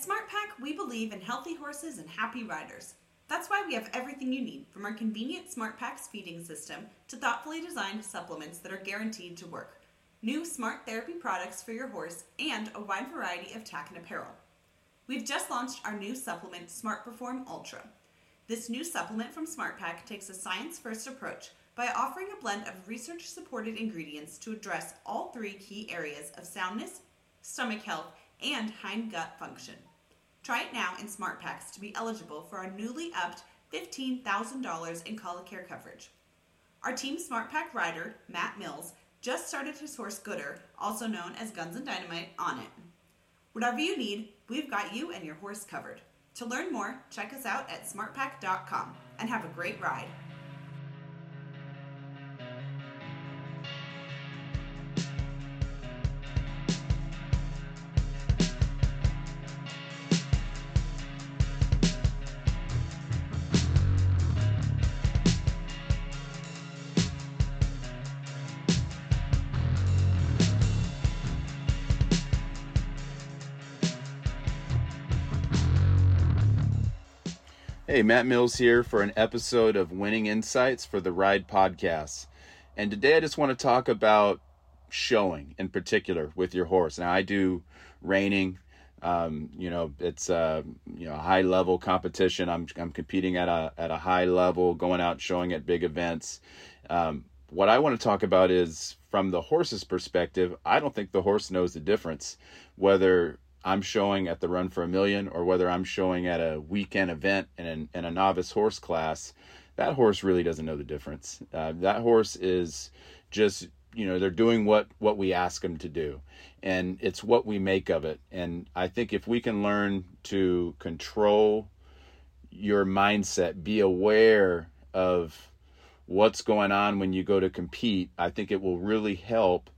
At SmartPak, we believe in healthy horses and happy riders. That's why we have everything you need, from our convenient SmartPak's feeding system to thoughtfully designed supplements that are guaranteed to work, new smart therapy products for your horse, and a wide variety of tack and apparel. We've just launched our new supplement, Smart Perform Ultra. This new supplement from SmartPak takes a science first approach by offering a blend of research supported ingredients to address all three key areas of soundness, stomach health, and hind gut function. Try it now in SmartPaks to be eligible for our newly upped $15,000 in ColiCare coverage. Our Team SmartPak rider, Matt Mills, just started his horse Gooder, also known as Guns and Dynamite, on it. Whatever you need, we've got you and your horse covered. To learn more, check us out at smartpak.com and have a great ride. Hey, Matt Mills here for an episode of Winning Insights for the Ride Podcast. And today I just want to talk about showing in particular with your horse. Now, I do reining. Um, you know, it's a you know high level competition. I'm I'm competing at a at a high level, going out showing at big events. Um, what I want to talk about is from the horse's perspective. I don't think the horse knows the difference whether I'm showing at the Run for a Million or whether I'm showing at a weekend event in, an, in a novice horse class, that horse really doesn't know the difference. Uh, that horse is just you know they're doing what what we ask them to do and it's what we make of it and i think if we can learn to control your mindset be aware of what's going on when you go to compete i think it will really help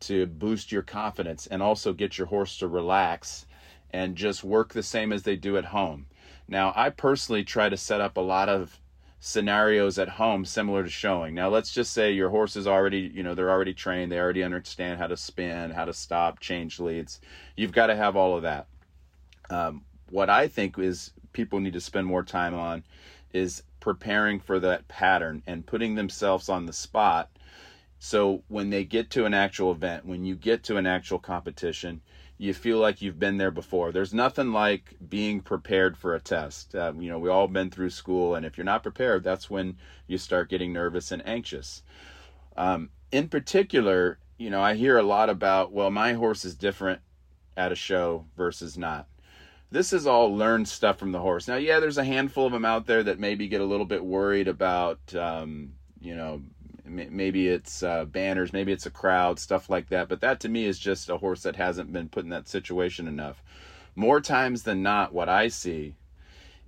to boost your confidence and also get your horse to relax and just work the same as they do at home. Now, I personally try to set up a lot of scenarios at home similar to showing. Now, let's just say your horse is already, you know, they're already trained, they already understand how to spin, how to stop, change leads. You've got to have all of that. Um, what I think is people need to spend more time on is preparing for that pattern and putting themselves on the spot so when they get to an actual event, when you get to an actual competition, you feel like you've been there before. There's nothing like being prepared for a test. Uh, you know, we all been through school, and if you're not prepared, that's when you start getting nervous and anxious. Um, in particular, you know, I hear a lot about, well, my horse is different at a show versus not. This is all learned stuff from the horse. Now, yeah, there's a handful of them out there that maybe get a little bit worried about, um, you know, maybe it's uh, banners, maybe it's a crowd, stuff like that. But that to me is just a horse that hasn't been put in that situation enough. More times than not, what I see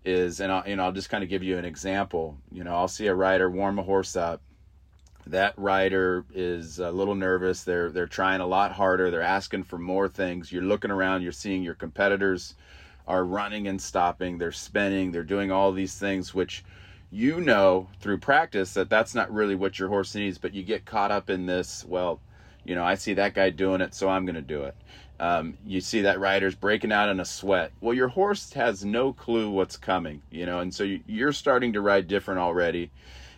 is, and I'll, you know, I'll just kind of give you an example. You know, I'll see a rider warm a horse up. That rider is a little nervous. They're they're trying a lot harder. They're asking for more things. You're looking around. You're seeing your competitors are running and stopping. They're spinning. They're doing all these things, which you know through practice that that's not really what your horse needs, but you get caught up in this. Well, you know, I see that guy doing it, so I'm going to do it. Um, you see that rider's breaking out in a sweat. Well, your horse has no clue what's coming, you know, and so you're starting to ride different already.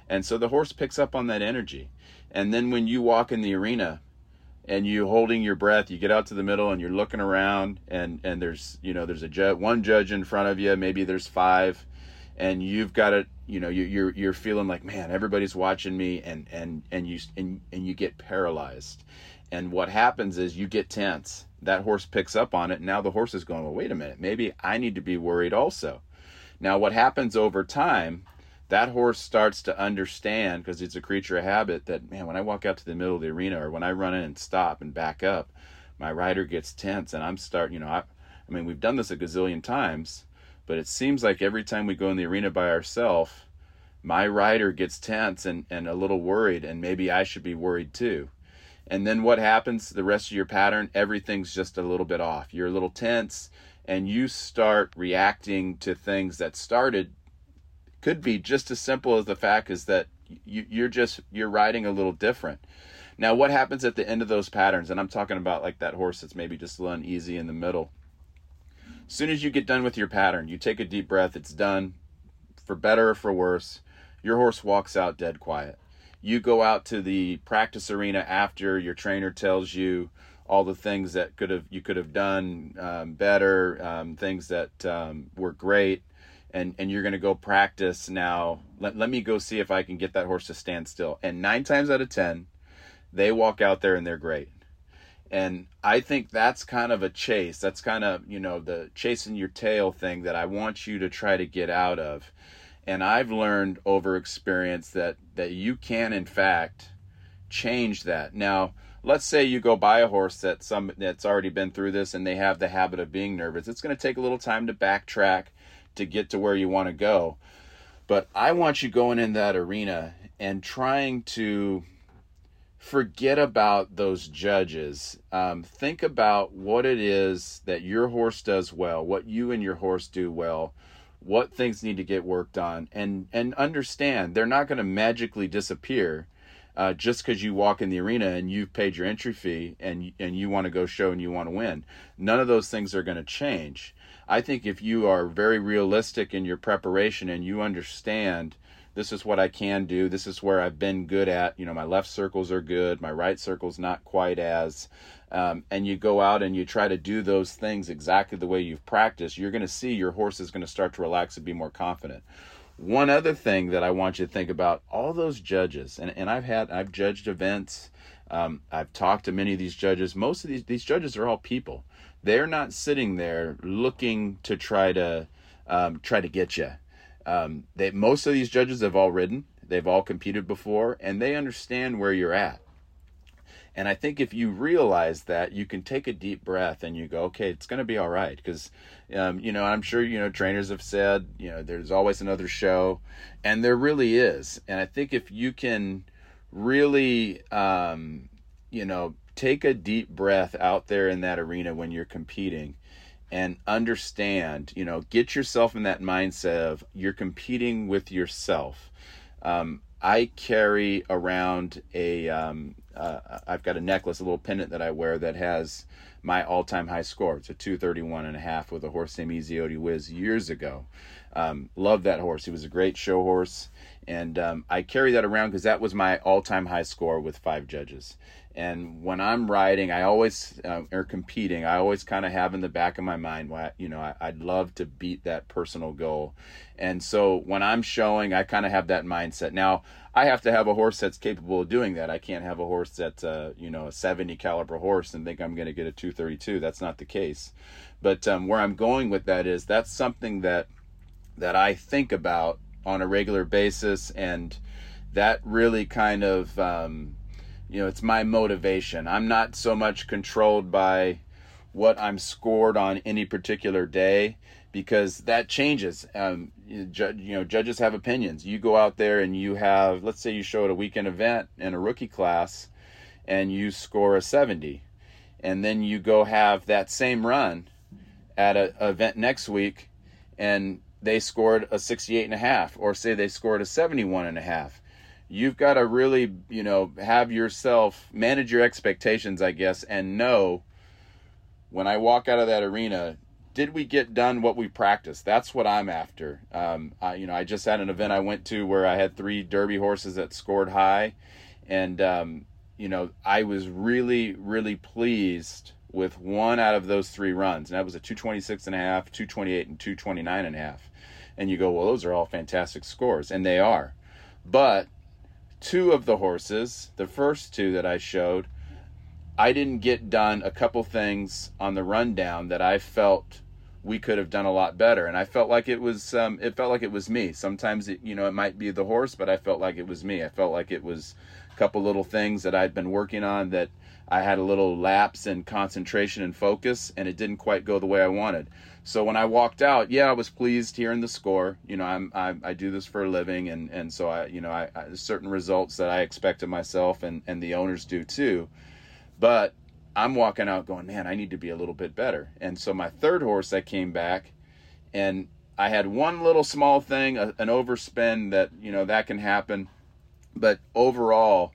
And so the horse picks up on that energy. And then when you walk in the arena and you holding your breath, you get out to the middle and you're looking around and, and there's, you know, there's a judge, one judge in front of you, maybe there's five and you've got to you know you, you're you're feeling like man everybody's watching me and and and you and, and you get paralyzed. And what happens is you get tense. That horse picks up on it. Now the horse is going well wait a minute. Maybe i need to be worried also. Now what happens over time that horse starts to understand because it's a creature of habit that man when i walk out to the middle of the arena or when i run in and stop and back up my rider gets tense and i'm starting you know i, I mean we've done this a gazillion times but it seems like every time we go in the arena by ourselves, my rider gets tense and, and a little worried, and maybe I should be worried too. And then what happens the rest of your pattern? Everything's just a little bit off. You're a little tense, and you start reacting to things that started could be just as simple as the fact is that you, you're just you're riding a little different. Now, what happens at the end of those patterns? And I'm talking about like that horse that's maybe just a little uneasy in the middle As soon as you get done with your pattern, you take a deep breath, it's done, for better or for worse. Your horse walks out dead quiet. You go out to the practice arena after your trainer tells you all the things that could have you could have done um, better, um, things that um, were great, and and you're going to go practice now. Let let me go see if I can get that horse to stand still. And nine times out of ten, they walk out there and they're great. And I think that's kind of a chase. That's kind of, you know, the chasing your tail thing that I want you to try to get out of. And I've learned over experience that that you can in fact change that. Now, let's say you go buy a horse that some that's already been through this and they have the habit of being nervous. It's going to take a little time to backtrack to get to where you want to go. But I want you going in that arena and trying to forget about those judges. Um, think about what it is that your horse does well, what you and your horse do well, what things need to get worked on, and and understand they're not going to magically disappear uh, just because you walk in the arena and you've paid your entry fee and and you want to go show and you want to win. None of those things are going to change. I think if you are very realistic in your preparation and you understand this is what I can do. This is where I've been good at. You know, my left circles are good, my right circles not quite as. Um, and you go out and you try to do those things exactly the way you've practiced, you're going to see your horse is going to start to relax and be more confident. One other thing that I want you to think about all those judges, and, and I've had, I've judged events, um, I've talked to many of these judges. Most of these, these judges are all people. They're not sitting there looking to try to, um, try to get you um, they most of these judges have all ridden, they've all competed before, and they understand where you're at. And I think if you realize that, you can take a deep breath and you go, okay, it's going to be all right. Because, um, you know, I'm sure, you know, trainers have said, you know, there's always another show. And there really is. And I think if you can really, um, you know, take a deep breath out there in that arena when you're competing and understand, you know, get yourself in that mindset of you're competing with yourself. Um, I carry around a, um, uh, I've got a necklace, a little pendant that I wear that has my all-time high score. It's a 231 and a half with a horse named Easy Wiz years ago. Um, love that horse. He was a great show horse. And um, I carry that around because that was my all-time high score with five judges. And when I'm riding, I always uh, or competing, I always kind of have in the back of my mind, you know, I, I'd love to beat that personal goal. And so when I'm showing, I kind of have that mindset. Now I have to have a horse that's capable of doing that. I can't have a horse that's uh, you know a 70 caliber horse and think I'm going to get a 232. That's not the case. But um, where I'm going with that is that's something that that I think about on a regular basis, and that really kind of um, you know it's my motivation. I'm not so much controlled by what i'm scored on any particular day because that changes. Um, you, know judges have opinions. You go out there and you have let's say you show at a weekend event in a rookie class and you score a 70 and then you go have that same run at an event next week and they scored a 68 and a half or say they scored a 71 and a half you've got to really, you know, have yourself manage your expectations, I guess, and know when I walk out of that arena, did we get done what we practiced? That's what I'm after. Um, I, you know, I just had an event I went to where I had three Derby horses that scored high, and um, you know, I was really, really pleased with one out of those three runs, and that was a 226 and a half, 228, and 229 and a half. And you go, well, those are all fantastic scores, and they are. But two of the horses, the first two that I showed, I didn't get done a couple things on the rundown that I felt we could have done a lot better. And I felt like it was, um, it felt like it was me. Sometimes it, you know, it might be the horse, but I felt like it was me. I felt like it was a couple little things that I'd been working on that I had a little lapse in concentration and focus, and it didn't quite go the way I wanted. So when I walked out, yeah, I was pleased hearing the score. You know, I'm I, I do this for a living, and and so I, you know, I, I certain results that I expect of myself, and and the owners do too. But I'm walking out going, man, I need to be a little bit better. And so my third horse, I came back, and I had one little small thing, a, an overspin that you know that can happen, but overall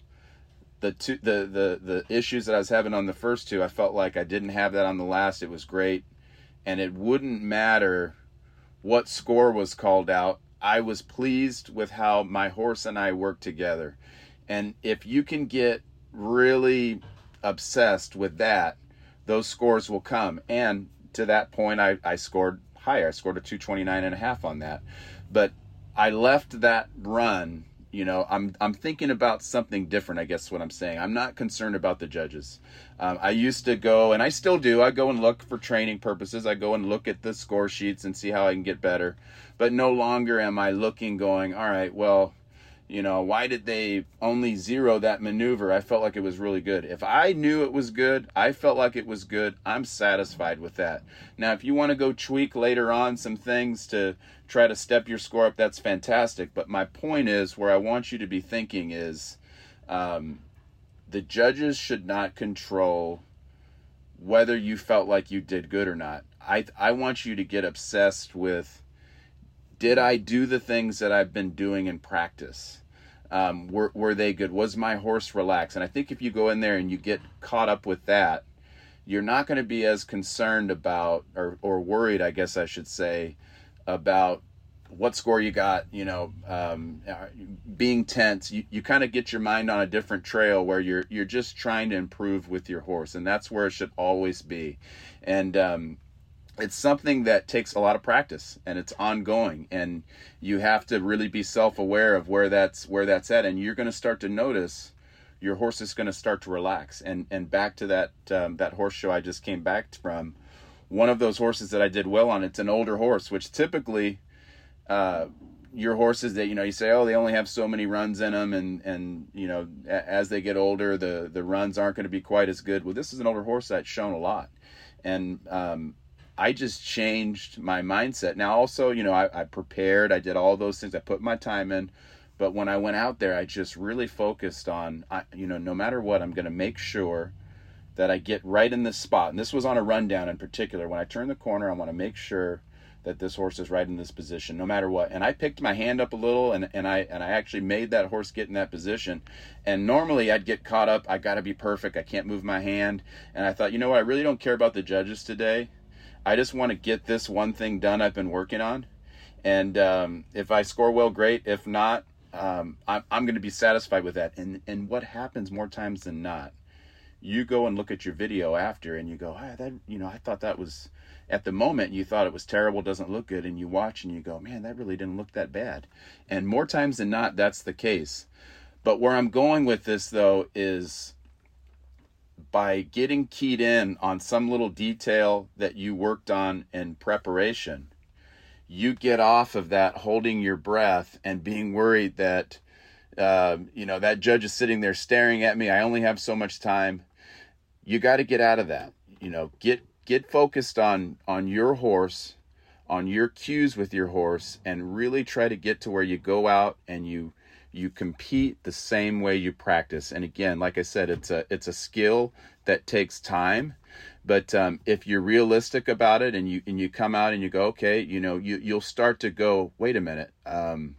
the two the the the issues that I was having on the first two, I felt like I didn't have that on the last. It was great, and it wouldn't matter what score was called out. I was pleased with how my horse and I worked together. And if you can get really obsessed with that, those scores will come. And to that point, I, I scored higher. I scored a 229 and a half on that. But I left that run, you know, I'm, I'm thinking about something different, I guess what I'm saying. I'm not concerned about the judges. Um, I used to go, and I still do, I go and look for training purposes. I go and look at the score sheets and see how I can get better. But no longer am I looking, going, all right, well, you know, why did they only zero that maneuver? I felt like it was really good. If I knew it was good, I felt like it was good, I'm satisfied with that. Now, if you want to go tweak later on some things to try to step your score up, that's fantastic. But my point is, where I want you to be thinking is um, the judges should not control whether you felt like you did good or not. I, I want you to get obsessed with did I do the things that I've been doing in practice? Um, were, were they good? Was my horse relaxed? And I think if you go in there and you get caught up with that, you're not going to be as concerned about or, or worried, I guess I should say, about what score you got, you know, um, being tense. You, you kind of get your mind on a different trail where you're you're just trying to improve with your horse, and that's where it should always be. And um, it's something that takes a lot of practice and it's ongoing and you have to really be self-aware of where that's where that's at and you're going to start to notice your horse is going to start to relax. And and back to that um, that horse show i just came back from one of those horses that i did well on it's an older horse which typically uh, your horses that you know you say oh they only have so many runs in them and and you know as they get older the the runs aren't going to be quite as good. Well this is an older horse that's shown a lot. And um, I just changed my mindset. Now, also, you know, I, I, prepared, I did all those things, I put my time in. But when I went out there, I just really focused on, I, you know, no matter what, I'm going to make sure that I get right in this spot. And this was on a rundown in particular. When I turn the corner, I want to make sure that this horse is right in this position, no matter what. And I picked my hand up a little, and, and I and I actually made that horse get in that position. And normally I'd get caught up. I got to be perfect. I can't move my hand. And I thought, you know what? I really don't care about the judges today. I just want to get this one thing done I've been working on. And um, if I score well, great. If not, um, I'm, I'm going to be satisfied with that. And, and what happens more times than not, you go and look at your video after and you go, ah, that, you know, I thought that was, at the moment you thought it was terrible, doesn't look good. And you watch and you go, man, that really didn't look that bad. And more times than not, that's the case. But where I'm going with this though is by getting keyed in on some little detail that you worked on in preparation, you get off of that holding your breath and being worried that, uh, you know, that judge is sitting there staring at me. I only have so much time. You got to get out of that. You know, get get focused on on your horse, on your cues with your horse, and really try to get to where you go out and you you compete the same way you practice. And again like i said it's a it's a skill that takes time but um, if you're realistic about it and you and you come out and you go okay you know you you'll start to go wait a minute um,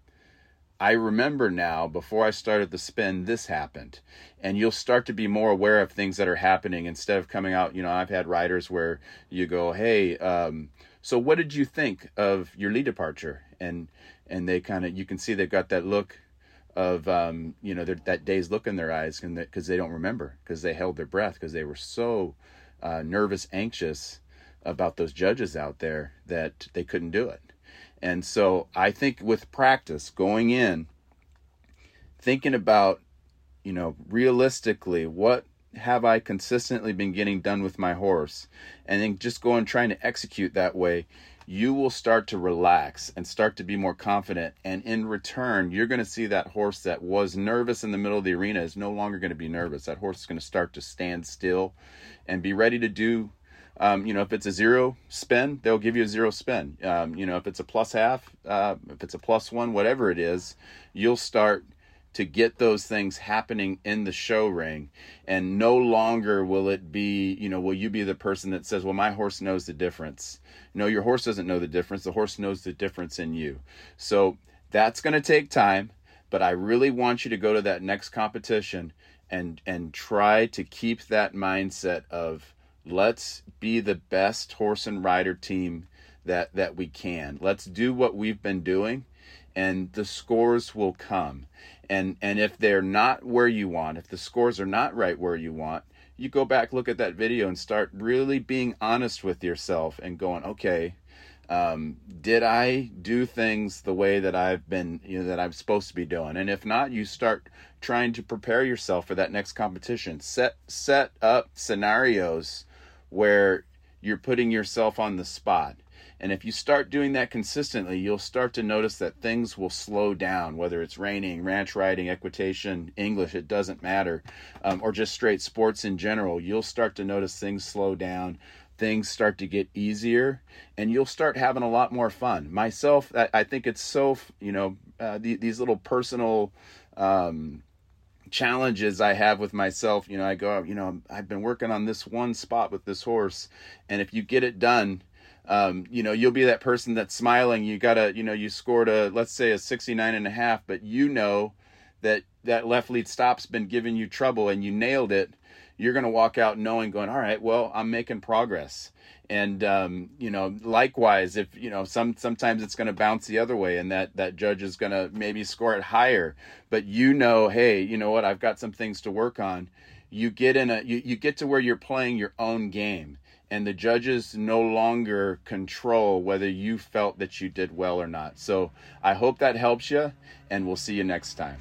i remember now before i started the spin this happened. And you'll start to be more aware of things that are happening instead of coming out you know i've had riders where you go hey um, so what did you think of your lead departure? And and they kind of you can see they've got that look of um, you know that dazed look in their eyes because they don't remember because they held their breath because they were so uh, nervous, anxious about those judges out there that they couldn't do it. And so I think with practice going in, thinking about you know realistically what have I consistently been getting done with my horse, and then just going trying to execute that way you will start to relax and start to be more confident. And in return, you're going to see that horse that was nervous in the middle of the arena is no longer going to be nervous. That horse is going to start to stand still and be ready to do. Um, you know, if it's a zero spin, they'll give you a zero spin. Um, you know, if it's a plus half, uh, if it's a plus one, whatever it is, you'll start to get those things happening in the show ring and no longer will it be you know will you be the person that says well my horse knows the difference no your horse doesn't know the difference the horse knows the difference in you so that's going to take time but i really want you to go to that next competition and and try to keep that mindset of let's be the best horse and rider team that that we can. Let's do what we've been doing and the scores will come. And and if they're not where you want, if the scores are not right where you want, you go back look at that video and start really being honest with yourself and going, okay, um, did I do things the way that I've been, you know, that I'm supposed to be doing? And if not, you start trying to prepare yourself for that next competition. Set set up scenarios where you're putting yourself on the spot. And if you start doing that consistently, you'll start to notice that things will slow down, whether it's reining, ranch riding, equitation, English, it doesn't matter, um, or just straight sports in general. You'll start to notice things slow down things start to get easier and you'll start having a lot more fun myself i, I think it's so you know uh, the, these little personal um, challenges i have with myself you know i go you know i've been working on this one spot with this horse and if you get it done um, you know you'll be that person that's smiling. You gotta you know you scored a let's say a 69 and a half but you know that that left lead stop's been giving you trouble and you nailed it you're going to walk out knowing going all right well i'm making progress. And um, you know likewise if you know some sometimes it's going to bounce the other way and that that judge is going to maybe score it higher. But you know hey you know what? I've got some things to work on. You get in a you, you get to where you're playing your own game and the judges no longer control whether you felt that you did well or not. So i hope that helps you and we'll see you next time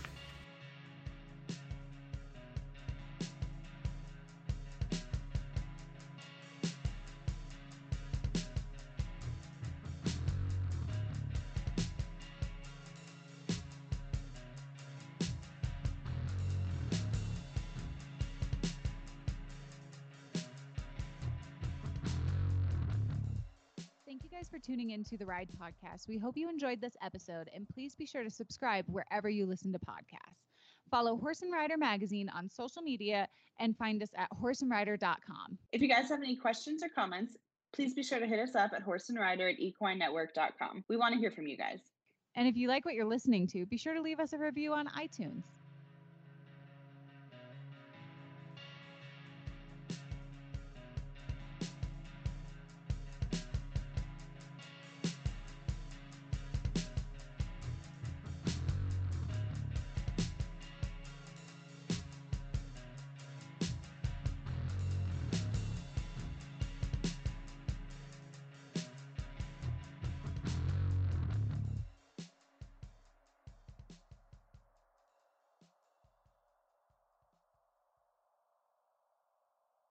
guys for tuning in to the Ride Podcast. We hope you enjoyed this episode, and please be sure to subscribe wherever you listen to podcasts. Follow Horse and Rider Magazine on social media and find us at horseandrider.com. If you guys have any questions or comments, please be sure to hit us up at horseandrider at equinenetwork.com. We want to hear from you guys. And if you like what you're listening to, be sure to leave us a review on iTunes.